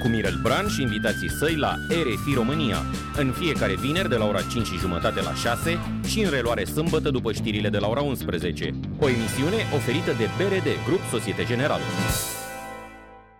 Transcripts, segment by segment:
Cu Mirel Bran și invitații săi la RFI România, în fiecare vineri de la ora 5 și jumătate la 6 și în reluare sâmbătă după știrile de la ora 11. O emisiune oferită de BRD, Grup Societe Generală.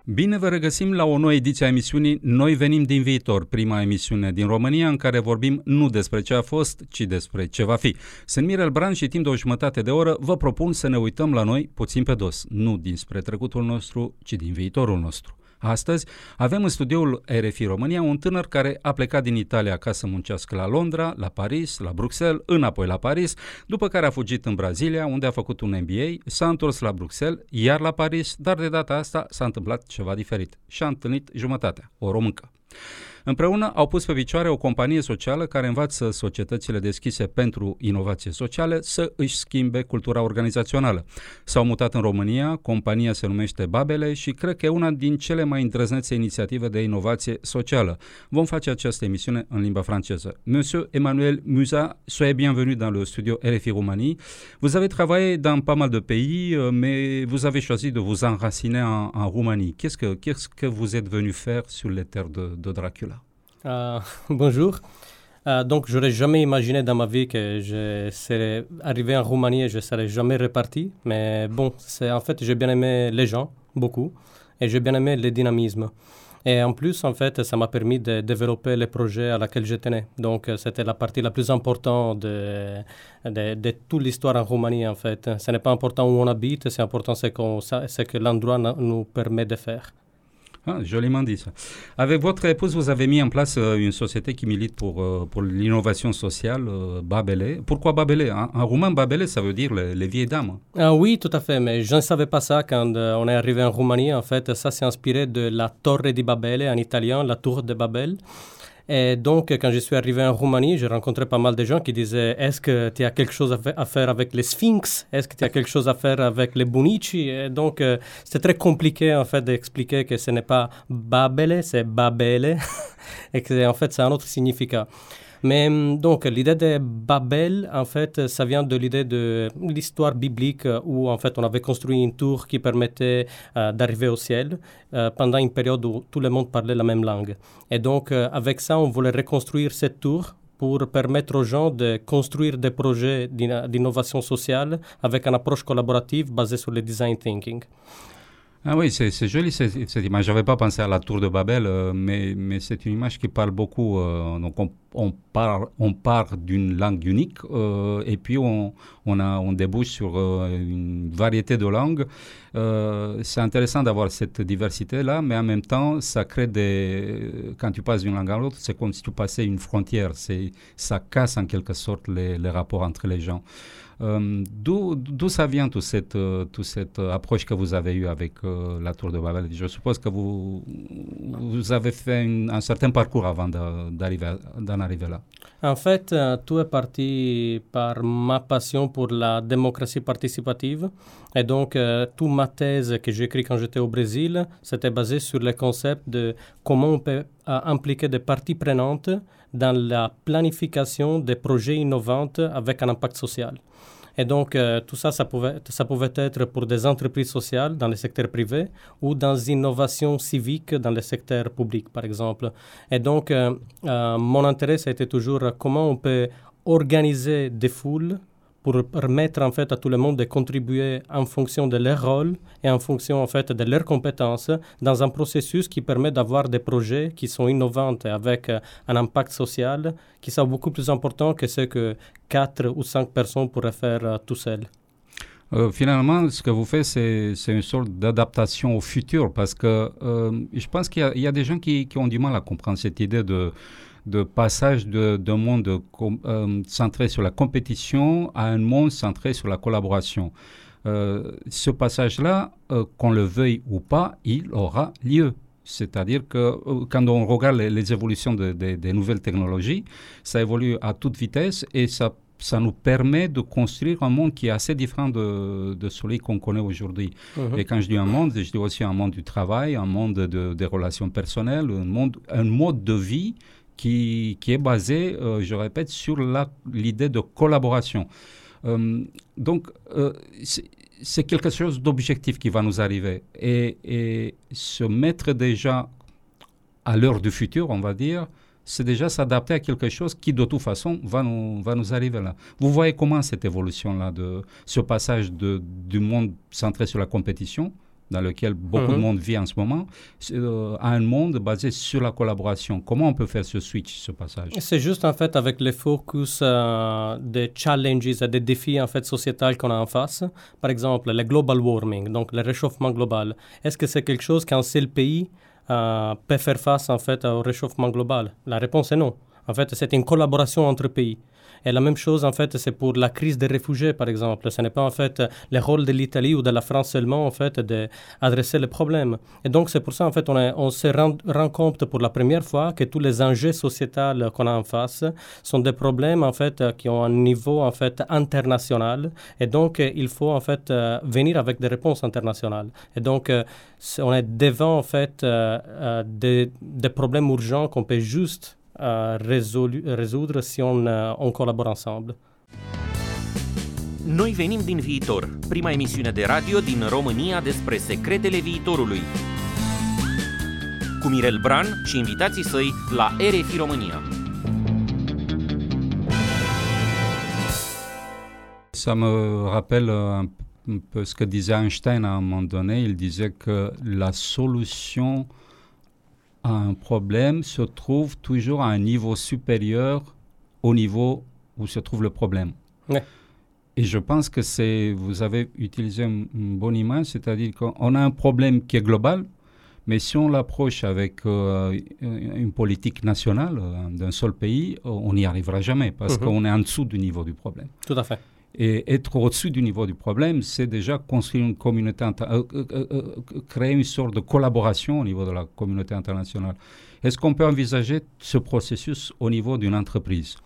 Bine vă regăsim la o nouă ediție a emisiunii Noi venim din viitor, prima emisiune din România în care vorbim nu despre ce a fost, ci despre ce va fi. Sunt Mirel Bran și timp de o jumătate de oră vă propun să ne uităm la noi puțin pe dos, nu dinspre trecutul nostru, ci din viitorul nostru. Astăzi avem în studioul RFI România un tânăr care a plecat din Italia ca să muncească la Londra, la Paris, la Bruxelles, înapoi la Paris, după care a fugit în Brazilia, unde a făcut un MBA, s-a întors la Bruxelles, iar la Paris, dar de data asta s-a întâmplat ceva diferit și a întâlnit jumătatea, o româncă. Împreună au pus pe picioare o companie socială care învață societățile deschise pentru inovație sociale să își schimbe cultura organizațională. S-au mutat în România, compania se numește Babele și cred că e una din cele mai îndrăznețe inițiative de inovație socială. Vom face această emisiune în limba franceză. Monsieur Emmanuel Musa, soyez bienvenue dans le studio RFI Roumanie. Vous avez travaillé dans pas mal de pays, euh, mais vous avez choisi de vous enraciner en, en Roumanie. Qu'est-ce que, qu'est-ce que vous êtes venu faire sur les terres de, de Dracula euh, bonjour. Euh, donc, j'aurais jamais imaginé dans ma vie que je serais arrivé en Roumanie et je serais jamais reparti. Mais bon, c'est en fait, j'ai bien aimé les gens, beaucoup, et j'ai bien aimé le dynamisme. Et en plus, en fait, ça m'a permis de développer les projets à laquelle je tenais. Donc, euh, c'était la partie la plus importante de, de, toute l'histoire en Roumanie, en fait. Ce n'est pas important où on habite, c'est important ce que l'endroit nous permet de faire. Ah, joliment dit ça. Avec votre épouse, vous avez mis en place euh, une société qui milite pour, euh, pour l'innovation sociale, euh, Babele. Pourquoi Babele en, roumain, Babele, ça veut dire les, les vieilles dames. Ah, oui, tout à fait, mais je ne savais pas ça quand on est arrivé en Roumanie. En fait, ça s'est inspiré de la Torre di Babele en italien, la tour de Babel. Et donc, quand je suis arrivé en Roumanie, j'ai rencontré pas mal de gens qui disaient Est-ce que tu as quelque chose à, faire avec les Sphinx? Est-ce que tu as quelque chose à faire avec les Bunici? Et donc, euh, c'est très compliqué en fait d'expliquer que ce n'est pas Babele, c'est Babele, et que en fait, c'est un autre significat. Mais hum, donc, l'idée de Babel, en fait, ça vient de l'idée de l'histoire biblique où, en fait, on avait construit une tour qui permettait euh, d'arriver au ciel euh, pendant une période où tout le monde parlait la même langue. Et donc, euh, avec ça, on voulait reconstruire cette tour pour permettre aux gens de construire des projets d'innovation sociale avec une approche collaborative basée sur le design thinking. Ah oui, c'est joli cette, image. J'avais pas pensé à la tour de Babel, euh, mais, mais c'est une image qui parle beaucoup. Euh, donc on, on, part, on d'une langue unique euh, et puis on, on, a, on débouche sur une variété de langues. C'est intéressant d'avoir cette diversité-là, mais en même temps, ça crée des... Quand tu passes d'une langue à l'autre, c'est comme si tu passais une frontière. Ça casse en quelque sorte les, les rapports entre les gens. Euh, D'où ça vient toute cette, euh, cette approche que vous avez eue avec euh, la Tour de Babel? Je suppose que vous, vous avez fait un certain parcours avant d'en arriver, là. En fait, euh, tout est parti par ma passion pour la démocratie participative. Et donc, euh, toute ma thèse que j'ai écrite quand j'étais au Brésil, c'était basé sur le concept de comment on peut euh, impliquer des parties prenantes dans la planification des projets innovants avec un impact social. Et donc, euh, tout ça, ça pouvait, être pour des entreprises sociales dans le secteur privé ou dans l'innovation civique dans le secteur public, par exemple. Et donc, euh, euh, mon intérêt, ça a été toujours comment on peut organiser des foules pour permettre en fait à tout le monde de contribuer en fonction de leur rôle et en fonction en fait de leurs compétences dans un processus qui permet d'avoir des projets qui sont innovants et avec euh, un impact social qui sont beaucoup plus important que ce que quatre ou cinq personnes pourraient faire euh, tout seuls. Euh, finalement, ce que vous faites, c'est une sorte d'adaptation au futur parce que je pense qu'il y, a des gens qui, ont du mal à comprendre cette idée de de passage d'un monde euh, centré sur la compétition à un monde centré sur la collaboration. Euh, ce passage-là, euh, qu'on le veuille ou pas, il aura lieu. C'est-à-dire que euh, quand on regarde les, évolutions des nouvelles technologies, ça évolue à toute vitesse et ça, ça nous permet de construire un monde qui est assez différent de, de celui qu'on connaît aujourd'hui. Mhm. Et quand je dis un monde, je dis aussi un monde du travail, un monde de, des relations personnelles, un, monde, un mode de vie qui, est basé, euh, je répète, sur l'idée de collaboration. Euh, donc, c'est quelque chose d'objectif qui va nous arriver. Et, se mettre déjà à l'heure du futur, on va dire, c'est déjà s'adapter à quelque chose qui, de toute façon, va nous, va nous arriver là. Vous voyez comment cette évolution-là, ce passage de, du monde centré sur la compétition dans lequel beaucoup de mhm. monde vit en ce moment, euh, à un monde basé sur la collaboration. Comment on peut faire ce switch, ce passage? C'est juste en fait avec le focus euh, des challenges et des défis en fait sociétals qu'on a en face. Par exemple, le global warming, donc le réchauffement global. Est-ce que c'est quelque chose qu'un seul pays euh, peut faire face en fait au réchauffement global? La réponse est non. En fait, c'est une collaboration entre pays. Et la même chose, en fait, c'est pour la crise des réfugiés, par exemple. Ce n'est pas, en fait, le rôle de l'Italie ou de la France seulement, en fait, d'adresser le problème. Et donc, c'est pour ça, en fait, on, se rend, compte pour la première fois que tous les enjeux sociétals qu'on a en face sont des problèmes, en fait, qui ont un niveau, en fait, international. Et donc, il faut, en fait, euh, venir avec des réponses internationales. Et donc, euh, on est devant, en fait, euh, des problèmes urgents qu'on peut juste uh, résoudre si on, uh, on collabore ensemble. Noi venim din viitor, prima emisiune de radio din România despre secretele viitorului. Cu Mirel Bran și invitații săi la RFI România. Ça me rappelle un peu ce que disait Einstein à un moment donné. Il disait que la solution un problème se trouve toujours à un niveau supérieur au niveau où se trouve le problème. Et je pense que c'est, vous avez utilisé une, bonne image, c'est-à-dire qu'on a un problème qui est global, mais si on l'approche avec euh, une politique nationale euh, d'un seul pays, on n'y arrivera jamais parce mhm. qu'on est en dessous du niveau du problème. Tout à fait. Et être au-dessus du niveau du problème, c'est déjà construire une communauté, euh, euh, euh, créer une sorte de collaboration au niveau de la communauté internationale. Est-ce qu'on peut envisager ce processus au niveau d'une entreprise?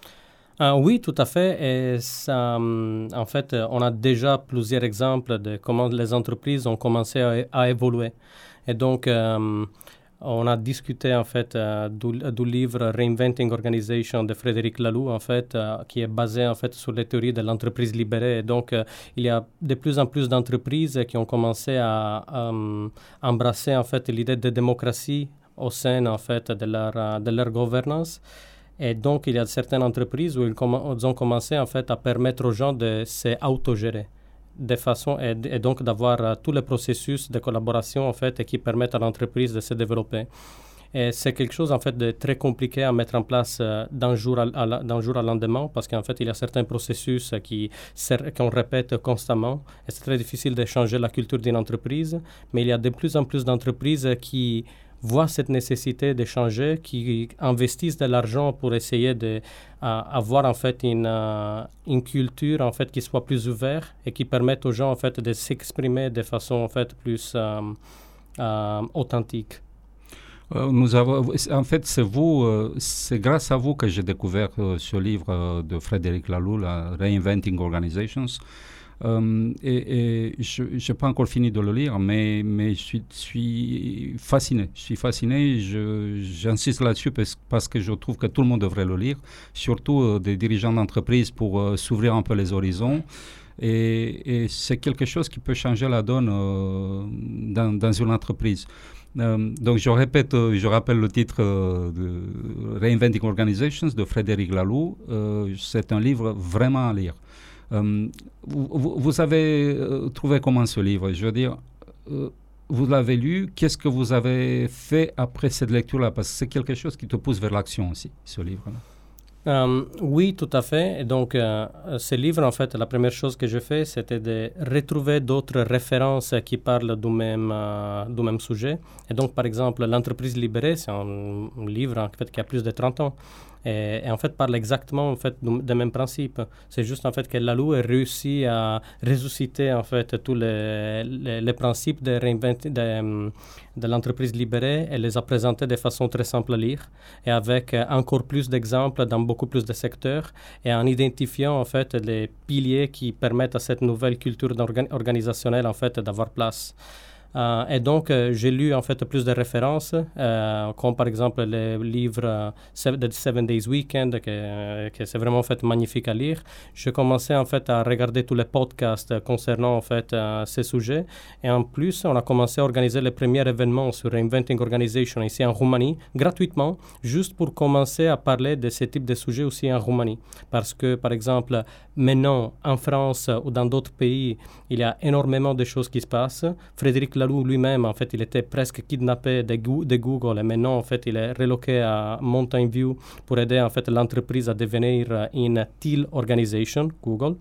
Oui, tout à fait. Hum, en fait, on a déjà plusieurs exemples de comment les entreprises ont commencé à, évoluer. Et donc, hum, on a discuté en fait euh, du, livre Reinventing Organization de Frédéric Laloux en fait euh, qui est basé en fait sur les théories de l'entreprise libérée. Donc euh, il y a de plus en plus d'entreprises qui ont commencé à embrasser en fait l'idée de démocratie au sein en fait de leur de leur gouvernance. Et donc il y a certaines entreprises où ils, ils ont commencé en fait à permettre aux gens de s'autogérer de façon et, donc d'avoir euh, tous les processus de collaboration en fait qui permettent à l'entreprise de se développer. Et c'est quelque chose en fait de très compliqué à mettre en place euh, d'un jour à, d'un jour à lendemain parce qu'en fait il y a certains processus qui qu'on répète constamment et c'est très difficile de changer la culture d'une entreprise. Mais il y a de plus en plus d'entreprises qui voient cette nécessité de changer, qui investissent de l'argent pour essayer d'avoir en fait une, euh, une, culture en fait qui soit plus ouverte et qui permette aux gens en fait de s'exprimer de façon en fait plus euh, euh, authentique. Nous avons, en fait, c'est vous, c'est grâce à vous que j'ai découvert ce livre de Frédéric Laloux, la Reinventing Organizations. Euh, et, je n'ai pas encore fini de le lire, mais, je suis, fasciné. Je suis fasciné. J'insiste là-dessus parce, que je trouve que tout le monde devrait le lire, surtout euh, des dirigeants d'entreprise pour euh, s'ouvrir un peu les horizons. Et, c'est quelque chose qui peut changer la donne dans, dans, une entreprise. donc je répète, je rappelle le titre de Reinventing Organizations de Frédéric Laloux. c'est un livre vraiment à lire. Euh, vous, avez euh, trouvé comment ce livre? Je veux dire, euh, vous l'avez lu, qu'est-ce que vous avez fait après cette lecture-là? Parce que c'est quelque chose qui te pousse vers l'action aussi, ce livre-là. oui, tout à fait. Et donc, ce livre, en fait, la première chose que j'ai fait, c'était de retrouver d'autres références qui parlent du même, du même sujet. Et donc, par exemple, L'entreprise libérée, c'est un livre en fait, qui a plus de 30 ans. Et, en fait parle exactement en fait des mêmes principes. C'est juste en fait que Lalou a réussi à ressusciter en fait tous les, les, principes de, de, de l'entreprise libérée et les a présentés de façon très simple à lire et avec encore plus d'exemples dans beaucoup plus de secteurs et en identifiant en fait les piliers qui permettent à cette nouvelle culture organisationnelle en fait d'avoir place. Euh, et donc, euh, j'ai lu en fait plus de références, euh, comme par exemple le livre The Seven Days Weekend, que, que c'est vraiment en fait magnifique à lire. J'ai commencé en fait à regarder tous les podcasts concernant en fait ces sujets. Et en plus, on a commencé à organiser les premiers événements sur Inventing Organization ici en Roumanie, gratuitement, juste pour commencer à parler de ce type de sujets aussi en Roumanie. Parce que, par exemple, maintenant, en France ou dans d'autres pays, il y a énormément de choses qui se passent. Frédéric lui-même, en fait, il était presque kidnappé de, Google et maintenant, en fait, il est reloqué à Mountain View pour aider, en fait, l'entreprise à devenir une Teal Organization, Google.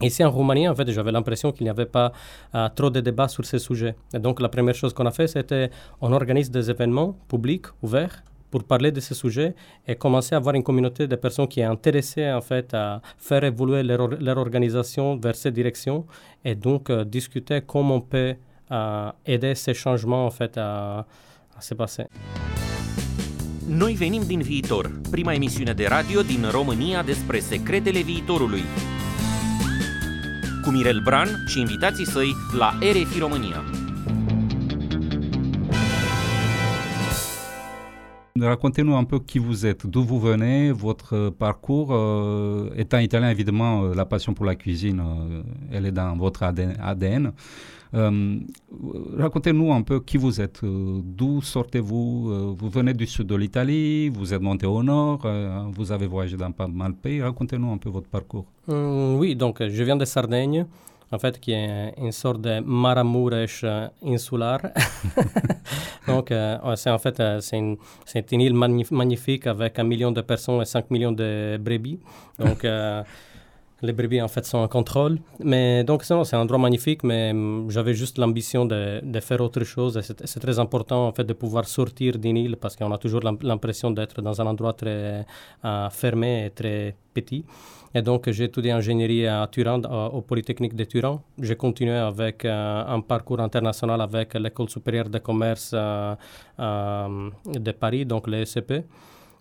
Ici en Roumanie, en fait, j'avais l'impression qu'il n'y avait pas euh, trop de débats sur ces sujets. Et donc, la première chose qu'on a fait, c'était on organise des événements publics, ouverts, pour parler de ces sujets et commencer à avoir une communauté de personnes qui est intéressée en fait à faire évoluer leur, organisation vers cette direction et donc euh, discuter comment on peut a aider ces changements en fait à, a se passer. Noi venim din viitor, prima emisiune de radio din România despre secretele viitorului. Cu Mirel Bran și invitații săi la RFI România. Racontez-nous un peu qui vous êtes, d'où vous venez, votre parcours. Euh, étant italien, évidemment, euh, la passion pour la cuisine, euh, elle est dans votre ADN. Euh, racontez-nous un peu qui vous êtes, euh, d'où sortez-vous? Euh, Vous venez du sud de l'Italie, vous êtes monté au nord, vous avez voyagé dans pas mal de pays. Racontez-nous un peu votre parcours. oui, donc je viens de Sardaigne en fait, qui est une sorte de Maramuresh insulaire. Donc, c'est en fait c'est une, une, île magnifique avec un million de personnes et 5 millions de brebis. Donc, les brebis en fait sont en contrôle. Mais donc c'est un endroit magnifique, mais hum, j'avais juste l'ambition de, faire autre chose. C'est très important en fait de pouvoir sortir d'une île parce qu'on a toujours l'impression d'être dans un endroit très euh, fermé et très petit. Et donc j'ai étudié ingénierie à Turin, au Polytechnique de Turin. J'ai continué avec euh, un parcours international avec l'école supérieure de commerce euh, de Paris, donc l'ESCP.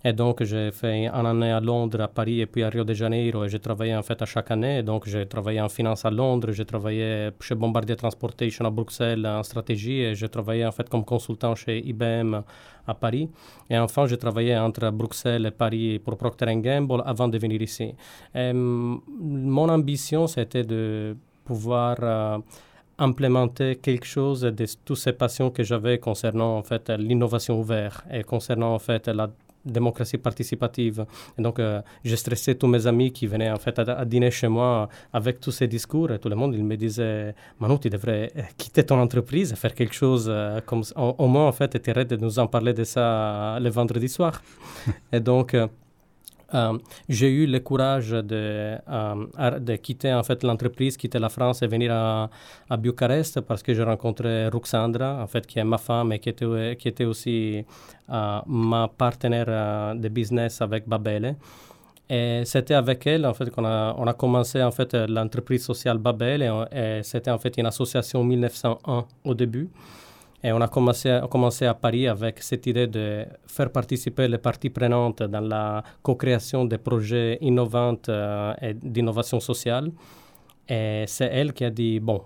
Et donc, j'ai fait un année à Londres, à Paris et puis à Rio de Janeiro. Et j'ai travaillé en fait à chaque année. Donc, j'ai travaillé en finance à Londres, j'ai travaillé chez Bombardier Transportation à Bruxelles en stratégie et j'ai travaillé en fait comme consultant chez IBM à Paris. Et enfin, j'ai travaillé entre Bruxelles et Paris pour Procter Gamble avant de venir ici. Et, mon ambition, c'était de pouvoir euh, implémenter quelque chose de toutes ces passions que j'avais concernant en fait l'innovation ouverte et concernant en fait la démocratie participative. Et donc, euh, j'ai stressé tous mes amis qui venaient en fait à, dîner chez moi avec tous ces discours et tout le monde il me disait Manu, tu devrais euh, quitter ton entreprise faire quelque chose euh, comme au, moins en fait, tu de nous en parler de ça le vendredi soir. et donc, euh, j'ai eu le courage de, euh, de quitter en fait l'entreprise, quitter la France et venir à, à Bucarest parce que j'ai rencontré Ruxandra, en fait, qui est ma femme et qui était, qui était aussi euh, ma partenaire de business avec Babele. Et c'était avec elle en fait qu'on a, on a commencé en fait l'entreprise sociale Babel et, et c'était en fait une association 1901 au début. Et on a commencé, à, Paris avec cette idée de faire participer les parties prenantes dans la co-création des projets innovants euh, et d'innovation sociale. Et c'est elle qui a dit, bon,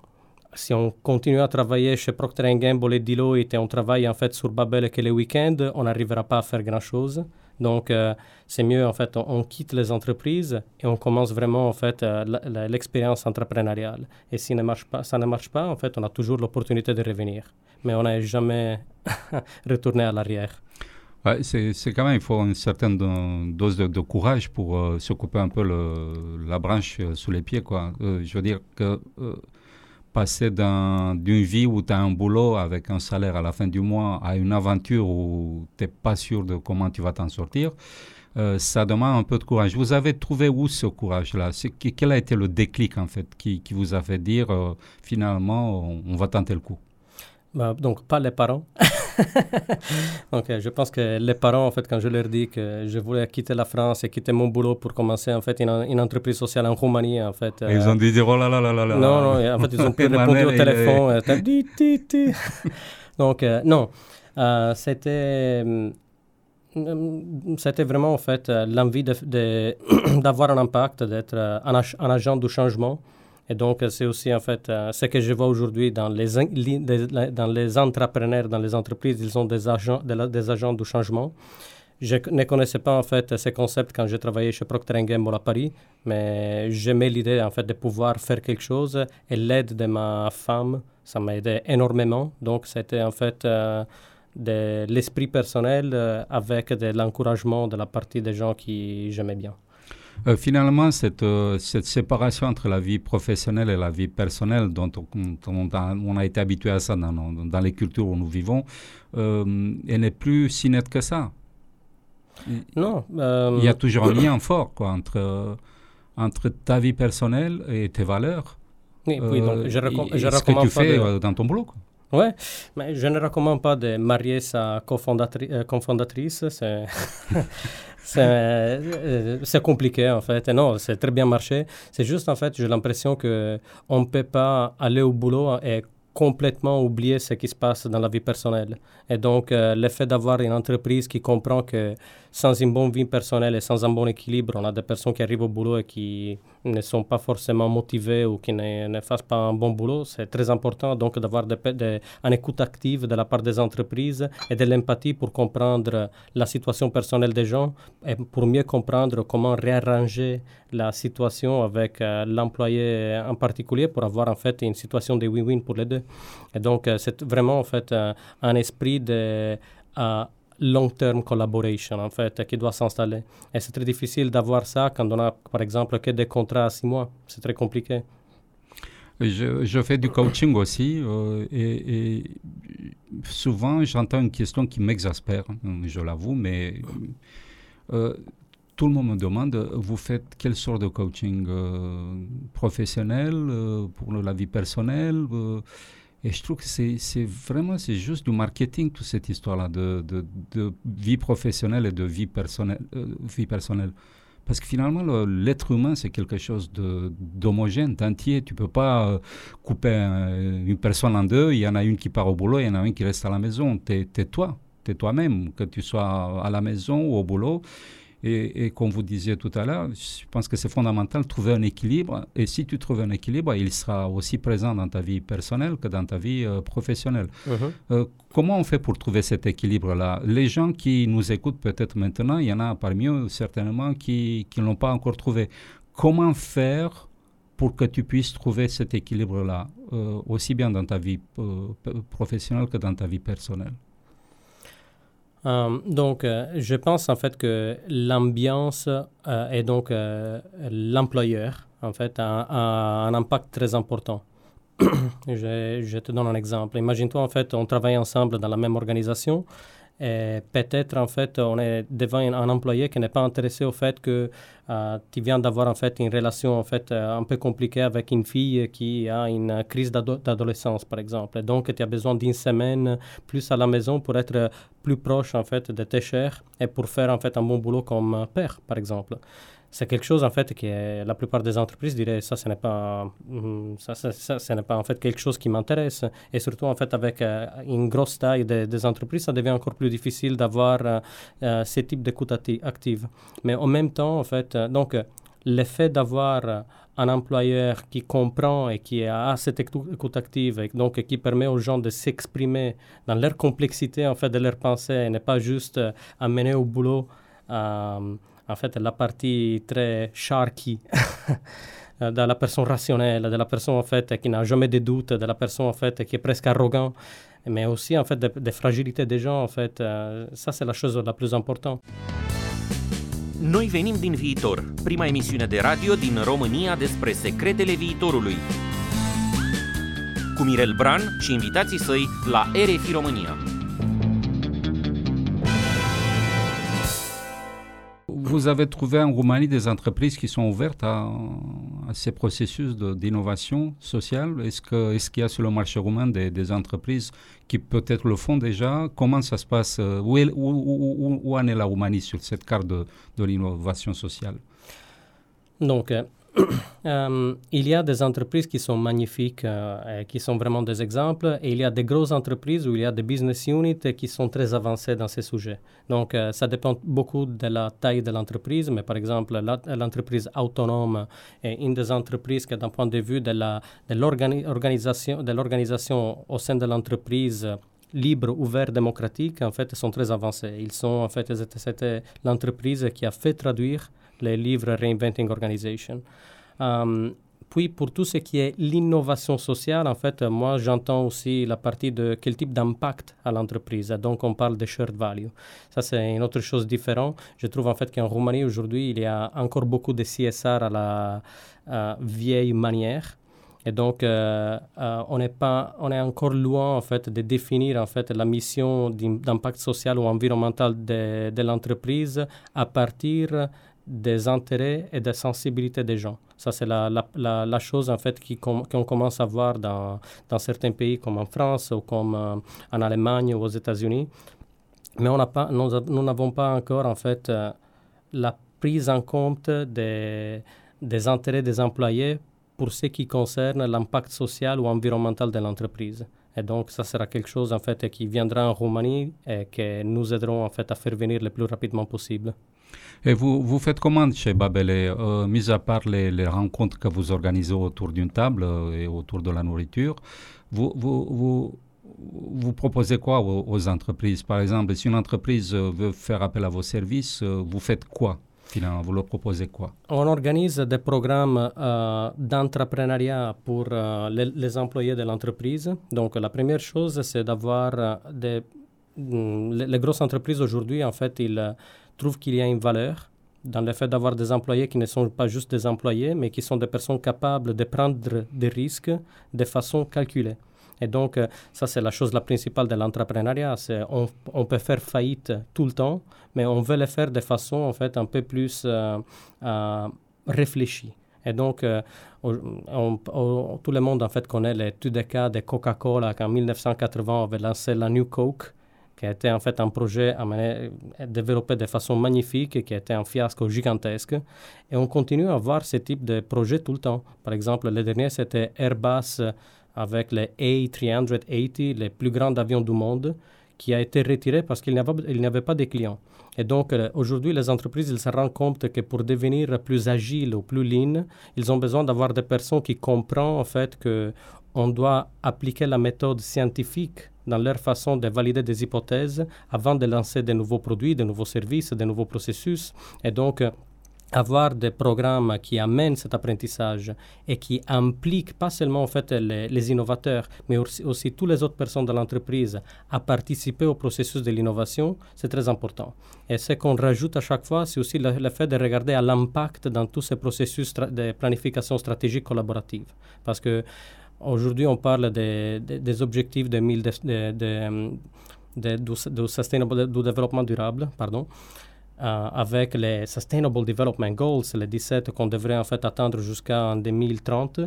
si on continue à travailler chez Procter Gamble et Deloitte et on travaille en fait sur Babel que les week-ends, on n'arrivera pas à faire grand-chose. Donc, euh, c'est mieux, en fait, on, quitte les entreprises et on commence vraiment, en fait, euh, l'expérience entrepreneuriale. Et si ça ne marche pas, en fait, on a toujours l'opportunité de revenir mais on n'a jamais retourné à l'arrière. C'est quand même, il faut une certaine dose de, courage pour euh, s'occuper un peu la branche euh, sous les pieds. Quoi. Je veux dire que passer d'une vie où tu as un boulot avec un salaire à la fin du mois à une aventure où tu n'es pas sûr de comment tu vas t'en sortir, ça demande un peu de courage. Vous avez trouvé où ce courage-là? Quel a été le déclic en fait qui, qui vous a fait dire finalement on va tenter le coup? Donc, pas les parents. donc, je pense que les parents, en fait, quand je leur dis que je voulais quitter la France et quitter mon boulot pour commencer, en fait, une, une entreprise sociale en Roumanie, en fait. ils ont dit, oh là là là là là. Non, non, en fait, ils ont pu répondre au téléphone. donc, non, c'était c'était vraiment en fait l'envie d'avoir un impact, d'être un, un, agent du changement et donc, c'est aussi en fait euh, ce que je vois aujourd'hui dans les, dans les entrepreneurs, dans les entreprises, ils ont des agents, des agents du changement. Je ne connaissais pas en fait ces concepts quand j'ai travaillé chez Procter Gamble à Paris, mais j'aimais l'idée en fait de pouvoir faire quelque chose et l'aide de ma femme, ça m'a aidé énormément. Donc c'était en fait euh, de l'esprit personnel euh, avec de l'encouragement de la partie des gens qui j'aimais bien. Euh, finalement, cette, euh, cette, séparation entre la vie professionnelle et la vie personnelle, dont on, on, a, été habitué à ça dans, dans, les cultures où nous vivons, euh, elle n'est plus si nette que ça. Non. Il y a toujours un lien fort quoi, entre, entre ta vie personnelle et tes valeurs. Oui, oui donc je, je ce que tu fais dans ton boulot. Quoi. Oui, mais je ne recommande pas de marier sa cofondatrice. Euh, c'est compliqué en fait. Et non, c'est très bien marché. C'est juste en fait, j'ai l'impression que on ne peut pas aller au boulot et complètement oublier ce qui se passe dans la vie personnelle. Et donc, euh, le fait d'avoir une entreprise qui comprend que sans une bonne vie personnelle et sans un bon équilibre, on a des personnes qui arrivent au boulot et qui ne sont pas forcément motivées ou qui ne, ne fassent pas un bon boulot, c'est très important donc d'avoir de, de, une écoute active de la part des entreprises et de l'empathie pour comprendre la situation personnelle des gens et pour mieux comprendre comment réarranger la situation avec euh, l'employé en particulier pour avoir en fait une situation de win-win pour les deux. Et donc, euh, c'est vraiment en fait un esprit de long-term collaboration, en fait, qui doit s'installer. Et c'est très difficile d'avoir ça quand on a, par exemple, que des contrats à six mois. C'est très compliqué. Je, fais du coaching aussi euh, et, souvent j'entends une question qui m'exaspère, je l'avoue, mais euh, tout le monde me demande, vous faites quelle sorte de coaching euh, professionnel pour la vie personnelle et je trouve que c'est vraiment, c'est juste du marketing, toute cette histoire-là de, de, vie professionnelle et de vie personnelle. Euh, vie personnelle. Parce que finalement, l'être humain, c'est quelque chose d'homogène, d'entier. Tu ne peux pas euh, couper une personne en deux. Il y en a une qui part au boulot, il y en a une qui reste à la maison. Tu es, toi, tu es toi-même, que tu sois à la maison ou au boulot. Et, comme vous disiez tout à l'heure, je pense que c'est fondamental de trouver un équilibre. Et si tu trouves un équilibre, il sera aussi présent dans ta vie personnelle que dans ta vie euh, professionnelle. Uh-huh. Euh, comment on fait pour trouver cet équilibre-là? Les gens qui nous écoutent peut-être maintenant, il y en a parmi eux certainement qui, qui ne l'ont pas encore trouvé. Comment faire pour que tu puisses trouver cet équilibre-là, euh, aussi bien dans ta vie professionnelle que dans ta vie personnelle? Euh, donc, euh, je pense en fait que l'ambiance euh, et donc l'employeur, en fait, a, un impact très important. je, te donne un exemple. Imagine-toi, en fait, on travaille ensemble dans la même organisation et peut-être, en fait, on est devant un, employé qui n'est pas intéressé au fait que euh, tu viens d'avoir, en fait, une relation, en fait, euh, un peu compliquée avec une fille qui a une crise d'adolescence, par exemple. Donc, tu as besoin d'une semaine plus à la maison pour être plus proche, en fait, de tes chers et pour faire, en fait, un bon boulot comme père, par exemple c'est quelque chose en fait que la plupart des entreprises diraient ça ce n'est pas mm, ça, ça, ce n'est pas en fait quelque chose qui m'intéresse. Et surtout en fait avec euh, une grosse taille des entreprises ça devient encore plus difficile d'avoir euh, euh, ce type d'écoute active mais en même temps en fait donc l'effet d'avoir un employeur qui comprend et qui a cette écoute active et donc qui permet aux gens de s'exprimer dans leur complexité en fait de leur pensée et n'est pas juste amener au boulot en fait, la partie très sharky de la personne rationnelle, de la personne en fait qui n'a jamais de doutes, de la personne en fait qui est presque arrogant, mais aussi en fait des de fragilités des gens en fait. Euh, ça c'est la chose la plus importante. Noi venim din viitor, prima emisiune de radio din România despre secretele viitorului. Cu Mirel Bran și invitații săi la RFI România. Vous avez trouvé en Roumanie des entreprises qui sont ouvertes à, ces processus d'innovation sociale. Est-ce qu'il est qu'il y a sur le marché roumain des, entreprises qui peut-être le font déjà? Comment ça se passe? Où, où, en est la Roumanie sur cette carte de, de l'innovation sociale? Donc, euh, il y a des entreprises qui sont magnifiques, euh, qui sont vraiment des exemples, et il y a des grosses entreprises où il y a des business units qui sont très avancés dans ces sujets. Donc, euh, ça dépend beaucoup de la taille de l'entreprise, mais par exemple, l'entreprise autonome est une des entreprises qui, d'un point de vue de l'organisation de au sein de l'entreprise, libre, ouvert, démocratique, en fait, sont très avancés. Ils sont, en fait, c'était l'entreprise qui a fait traduire les livres Reinventing Organization. Um, puis pour tout ce qui est l'innovation sociale, en fait, moi j'entends aussi la partie de quel type d'impact à l'entreprise. Donc on parle de shared value. Ça c'est une autre chose différente. Je trouve en fait qu'en Roumanie aujourd'hui il y a encore beaucoup de CSR à la vieille manière. Et donc, euh, euh, on, est pas, on est encore loin en fait, de définir en fait, la mission d'impact social ou environnemental de l'entreprise à partir des intérêts et des sensibilités des gens. Ça, c'est la, la, la, chose en fait qu'on commence à voir dans, dans, certains pays comme en France ou comme euh, en Allemagne ou aux États-Unis. Mais on pas, nous n'avons pas encore en fait euh, la prise en compte des, des intérêts des employés pour ce qui concerne l'impact social ou environnemental de l'entreprise. Et donc, ça sera quelque chose en fait qui viendra en Roumanie et que nous aiderons en fait à faire venir le plus rapidement possible. Et vous, vous faites comment chez Babel euh, Mis à part les, rencontres que vous organisez autour d'une table euh, et autour de la nourriture, vous, vous, proposez quoi aux, entreprises? Par exemple, si une entreprise euh, veut faire appel à vos services, vous faites quoi Finalement, vous leur proposez quoi? On organise des programmes d'entrepreneuriat pour les, employés de l'entreprise. Donc, la première chose, c'est d'avoir des... Mm, les, grosses entreprises aujourd'hui, en fait, ils trouve qu'il y a une valeur dans le fait d'avoir des employés qui ne sont pas juste des employés, mais qui sont des personnes capables de prendre des risques de façon calculée. Et donc, euh, ça, c'est la chose la principale de l'entrepreneuriat. On, on peut faire faillite tout le temps, mais on veut le faire de façon, en fait, un peu plus euh, euh, réfléchie. Et donc, tout le monde, en fait, connaît les cas de Coca-Cola, qu'en 1980, on avait lancé la New Coke qui a été en fait un projet développé de façon magnifique, qui a été un fiasco gigantesque. Et on continue à voir ce type de projet tout le temps. Par exemple, le dernier, c'était Airbus avec les A380, les plus grands avions du monde, qui a été retiré parce qu'il n'y avait, pas de clients. Et donc, euh, aujourd'hui, les entreprises, ils se rendent compte que pour devenir plus agiles ou plus lean, ils ont besoin d'avoir des personnes qui comprennent en fait qu'on doit appliquer la méthode scientifique dans leur façon de valider des hypothèses avant de lancer de nouveaux produits, de nouveaux services, de nouveaux processus. Et donc, euh, avoir des programmes qui amènent cet apprentissage et qui impliquent pas seulement en fait les, innovateurs, mais aussi, toutes les autres personnes de l'entreprise à participer au processus de l'innovation, c'est très important. Et ce qu'on rajoute à chaque fois, c'est aussi le, fait de regarder à l'impact dans tous ces processus de planification stratégique collaborative. Parce que Aujourd'hui, on parle des, objectifs de, du développement durable, pardon, euh, avec les Sustainable Development Goals, les 17 qu'on devrait en fait atteindre jusqu'en 2030,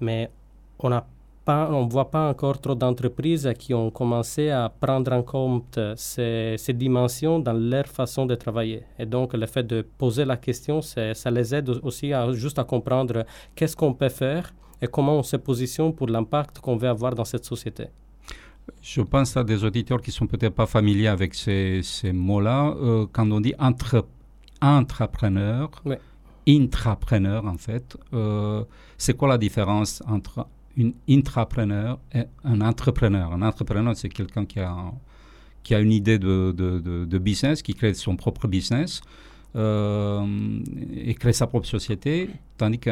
mais on a on ne voit pas encore trop d'entreprises qui ont commencé à prendre en compte ces, ces, dimensions dans leur façon de travailler. Et donc, le fait de poser la question, ça les aide aussi à, juste à comprendre qu'est-ce qu'on peut faire et comment on se positionne pour l'impact qu'on veut avoir dans cette société. Je pense à des auditeurs qui sont peut-être pas familiers avec ces, ces mots-là. Euh, quand on dit entre, entrepreneur, intrapreneur en fait, euh, c'est quoi la différence entre un intrapreneur et un entrepreneur? Un entrepreneur, c'est quelqu'un qui a, qui a une idée de, de, de, business, qui crée son propre business euh, et crée sa propre société, tandis que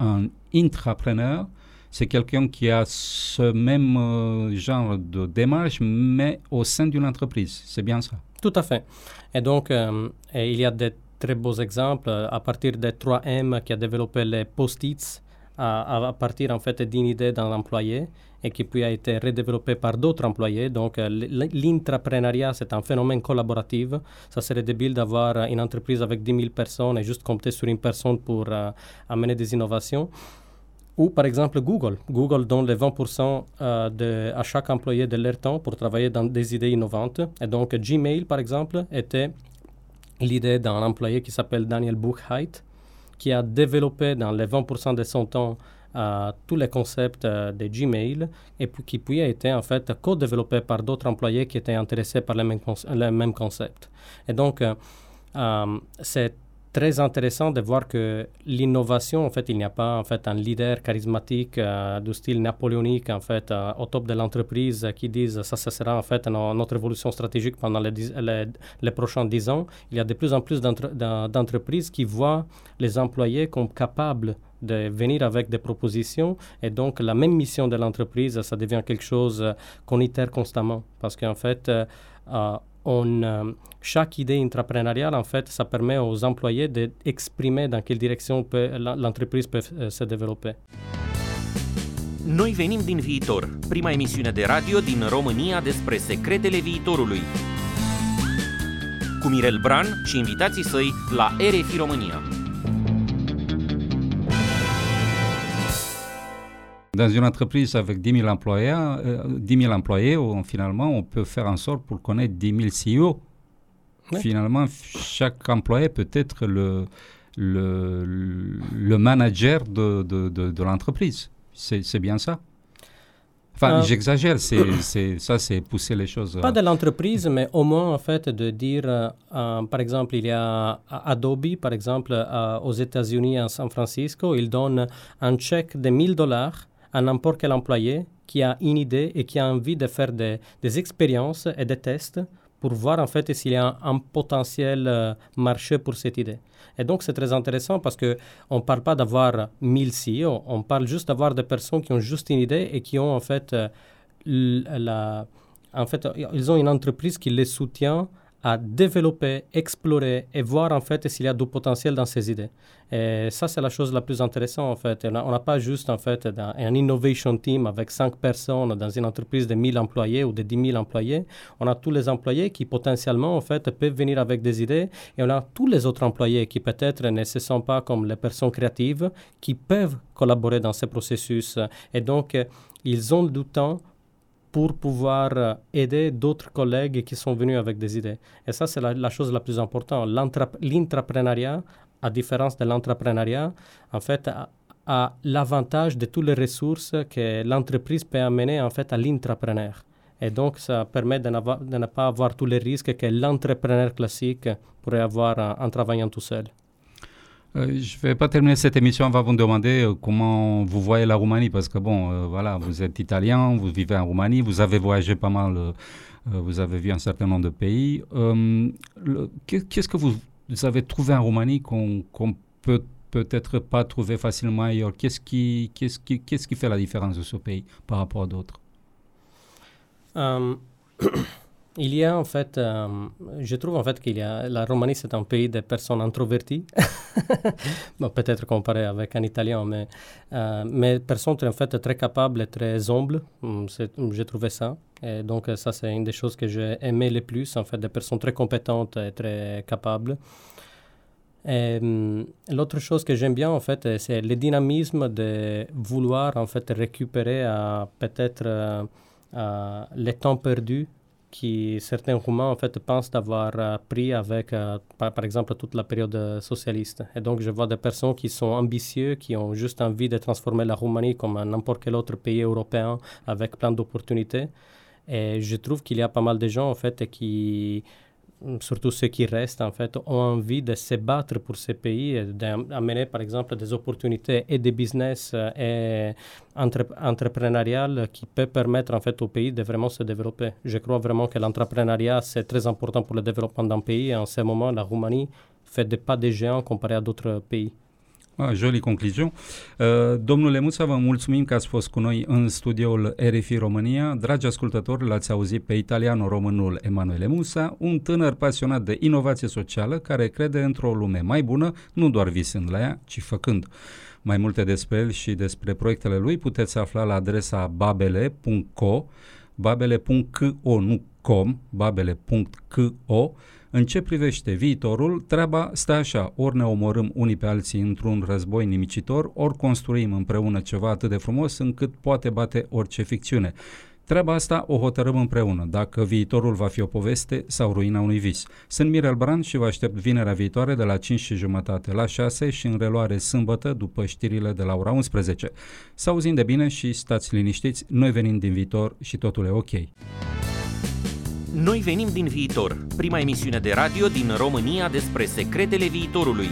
un intrapreneur, c'est quelqu'un qui a ce même euh, genre de démarche, mais au sein d'une entreprise. C'est bien ça. Tout à fait. Et donc, euh, il y a des très beaux exemples à partir des 3M qui a développé les post-its à, partir en fait d'une idée d'un employé et qui puis a été redéveloppée par d'autres employés. Donc euh, l'intrapreneuriat, c'est un phénomène collaboratif. Ça serait débile d'avoir une entreprise avec 10 000 personnes et juste compter sur une personne pour euh, amener des innovations. Ou par exemple Google. Google donne les 20% euh, de, à chaque employé de leur temps pour travailler dans des idées innovantes. Et donc Gmail, par exemple, était l'idée d'un employé qui s'appelle Daniel Buchheit, qui a développé dans les 20% de son temps euh, tous les concepts euh, de Gmail et qui puis a été en fait co-développé par d'autres employés qui étaient intéressés par les mêmes, concepts. Et donc, c'est très intéressant de voir que l'innovation, en fait, il n'y a pas en fait un leader charismatique euh, du style napoléonique en fait euh, au top de l'entreprise qui dise ça, ça sera en fait notre évolution stratégique pendant les, les, les, prochains dix ans. Il y a de plus en plus d'entreprises qui voient les employés comme capables de venir avec des propositions et donc la même mission de l'entreprise, ça devient quelque chose euh, qu'on itère constamment parce qu'en fait, on, euh, chaque idée entrepreneuriale, en fait, ça permet aux employés d'exprimer dans quelle direction l'entreprise peut euh, se développer. Noi venim din viitor, prima emisiune de radio din România despre secretele viitorului. Cu Mirel Bran și invitații săi la RFI România. Dans une entreprise avec 10 000 employés, euh, 10 000 employés finalement, on peut faire en sorte pour connaître 10 000 CEO. Finalement, chaque employé peut être le, le, le manager de, de, de, l'entreprise. C'est bien ça? Enfin, euh, j'exagère, c'est ça, c'est pousser les choses. Pas de l'entreprise, mais au moins, en fait, de dire, euh, par exemple, il y a Adobe, par exemple, aux États-Unis, à San Francisco, il donne un chèque de 1000 dollars à n'importe quel employé qui a une idée et qui a envie de faire des, des expériences et des tests pour voir en fait s'il y a un, potentiel euh, marché pour cette idée. Et donc c'est très intéressant parce que on parle pas d'avoir 1000 CEO, on parle juste d'avoir des personnes qui ont juste une idée et qui ont en fait euh, la, en fait ils ont une entreprise qui les soutient à développer, explorer et voir en fait s'il y a du potentiel dans ces idées. Et ça, c'est la chose la plus intéressante en fait. On n'a pas juste en fait un innovation team avec cinq personnes dans une entreprise de 1000 employés ou de 10 000 employés. On a tous les employés qui potentiellement en fait peuvent venir avec des idées et on a tous les autres employés qui peut-être ne se sentent pas comme les personnes créatives qui peuvent collaborer dans ces processus. Et donc, ils ont du temps pour pouvoir euh, aider d'autres collègues qui sont venus avec des idées. Et ça, c'est la, chose la plus importante. L'entrepreneuriat, à différence de l'entrepreneuriat, en fait, a, l'avantage de toutes les ressources que l'entreprise peut amener en fait à l'intrapreneur. Et donc, ça permet de, ne pas avoir tous les risques que l'entrepreneur classique pourrait avoir en travaillant tout seul. Euh, je ne vais pas terminer cette émission avant vous demander euh, comment vous voyez la Roumanie, parce que bon, euh, voilà, vous êtes italien, vous vivez en Roumanie, vous avez voyagé pas mal, vous avez vu un certain nombre de pays. Qu'est-ce que vous, avez trouvé en Roumanie qu'on peut peut-être pas trouver facilement ailleurs? Qu'est-ce qui, qui fait la différence de ce pays par rapport à d'autres? Il y a en fait, euh, je trouve en fait qu'il y a, la Roumanie c'est un pays de personnes introverties, bon, peut-être comparé avec un Italien, mais, euh, mais personnes en fait très capables et très humbles, hum, j'ai trouvé ça. Et donc ça c'est une des choses que j'ai aimé le plus, en fait, des personnes très compétentes et très capables. Hum, l'autre chose que j'aime bien en fait, c'est le dynamisme de vouloir en fait récupérer peut-être euh, le temps perdu qui certains Roumains en fait pensent avoir euh, pris avec, euh, par, exemple, toute la période socialiste. Et donc, je vois des personnes qui sont ambitieux, qui ont juste envie de transformer la Roumanie comme n'importe quel autre pays européen avec plein d'opportunités. Et je trouve qu'il y a pas mal de gens en fait qui surtout ceux qui restent, en fait, ont envie de se battre pour ces pays et d'amener, par exemple, des opportunités et des business euh, et entre, entrepreneuriales qui peuvent permettre, en fait, au pays de vraiment se développer. Je crois vraiment que l'entrepreneuriat, c'est très important pour le développement d'un pays. En ce moment, la Roumanie fait des pas de géants comparé à d'autres pays. Ah, jolie concluzion. Uh, domnule Muța, vă mulțumim că ați fost cu noi în studioul RFI România. Dragi ascultători, l-ați auzit pe italiano-românul Emanuele Musa, un tânăr pasionat de inovație socială care crede într-o lume mai bună, nu doar visând la ea, ci făcând. Mai multe despre el și despre proiectele lui puteți afla la adresa babele.co, babele.co, nu com, babele.co, în ce privește viitorul, treaba stă așa, ori ne omorâm unii pe alții într-un război nimicitor, ori construim împreună ceva atât de frumos încât poate bate orice ficțiune. Treaba asta o hotărâm împreună, dacă viitorul va fi o poveste sau ruina unui vis. Sunt Mirel Brand și vă aștept vinerea viitoare de la 5 și jumătate la 6 și în reluare sâmbătă după știrile de la ora 11. Să auzim de bine și stați liniștiți, noi venim din viitor și totul e ok. Noi venim din viitor, prima emisiune de radio din România despre secretele viitorului.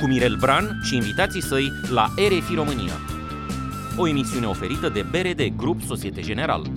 Cu Mirel Bran și invitații săi la RFI România. O emisiune oferită de BRD Grup Societe General.